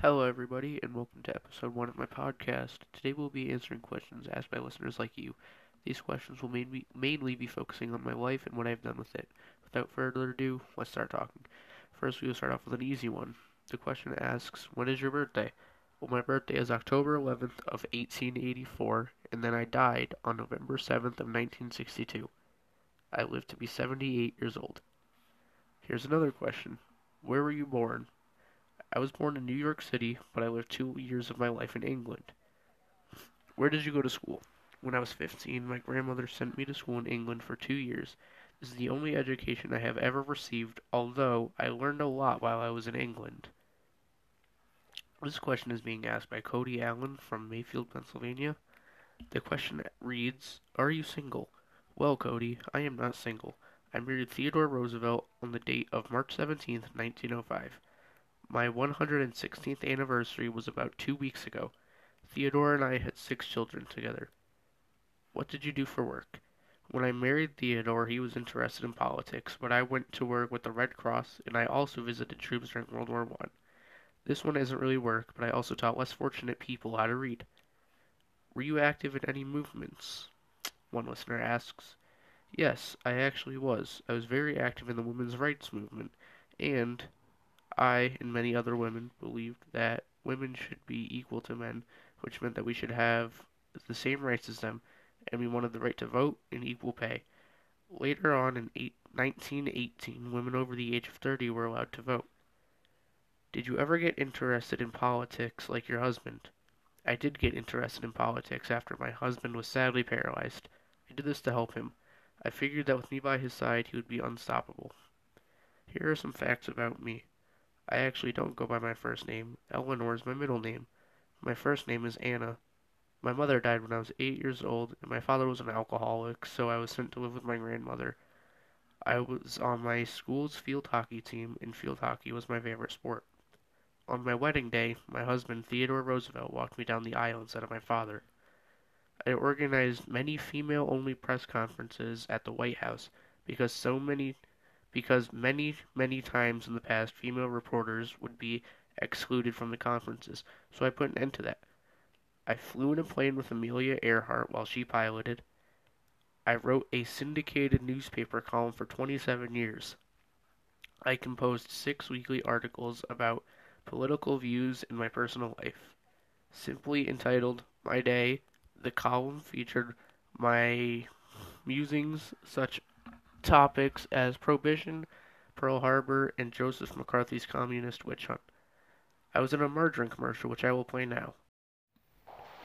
everybody, and welcome to episode one of my podcast. Today we'll be answering questions asked by listeners like you. These questions will mainly, mainly be focusing on my life and what I've done with it. Without further ado, let's start talking. First, we will start off with an easy one. The question asks, When is your birthday? Well, my birthday is October 11th of 1884, and then I died on November 7th of 1962. I lived to be 78 years old. Here's another question. Where were you born? I was born in New York City, but I lived two years of my life in England. Where did you go to school? When I was 15, my grandmother sent me to school in England for two years. This is the only education I have ever received, although I learned a lot while I was in England. This question is being asked by Cody Allen from Mayfield, Pennsylvania. The question reads Are you single? Well, Cody, I am not single. I married Theodore Roosevelt on the date of March 17, 1905. My 116th anniversary was about two weeks ago. Theodore and I had six children together. What did you do for work? When I married Theodore, he was interested in politics, but I went to work with the Red Cross, and I also visited troops during World War One. This one isn't really work, but I also taught less fortunate people how to read. Were you active in any movements? One listener asks. Yes, I actually was. I was very active in the women's rights movement, and I and many other women believed that women should be equal to men, which meant that we should have the same rights as them, and we wanted the right to vote and equal pay. Later on in 1918, women over the age of 30 were allowed to vote. Did you ever get interested in politics like your husband? I did get interested in politics after my husband was sadly paralyzed. I did this to help him. I figured that with me by his side, he would be unstoppable. Here are some facts about me. I actually don't go by my first name. Eleanor is my middle name. My first name is Anna. My mother died when I was eight years old, and my father was an alcoholic, so I was sent to live with my grandmother. I was on my school's field hockey team, and field hockey was my favorite sport. On my wedding day, my husband, Theodore Roosevelt, walked me down the aisle instead of my father. I organized many female only press conferences at the White House because so many because many, many times in the past female reporters would be excluded from the conferences, so I put an end to that. I flew in a plane with Amelia Earhart while she piloted. I wrote a syndicated newspaper column for 27 years. I composed six weekly articles about political views in my personal life. Simply entitled My Day, the column featured my musings such topics as prohibition, Pearl Harbor, and Joseph McCarthy's communist witch hunt. I was in a margarine commercial, which I will play now.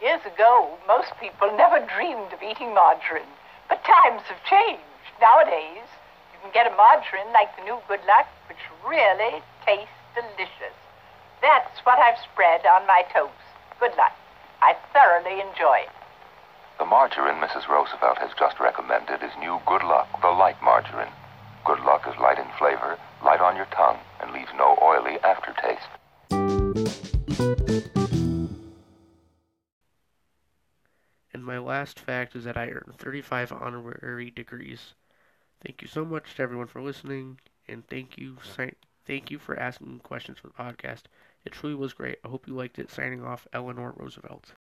Years ago, most people never dreamed of eating margarine, but times have changed. Nowadays, you can get a margarine like the new Good Luck, which really tastes delicious. That's what I've spread on my toast. Good Luck. I thoroughly enjoy it. The margarine Mrs. Roosevelt has just recommended is new Good Luck, the light margarine. Good Luck is light in flavor, light on your tongue, and leaves no oily aftertaste. And my last fact is that I earned 35 honorary degrees. Thank you so much to everyone for listening, and thank you, thank you for asking questions for the podcast. It truly was great. I hope you liked it. Signing off, Eleanor Roosevelt.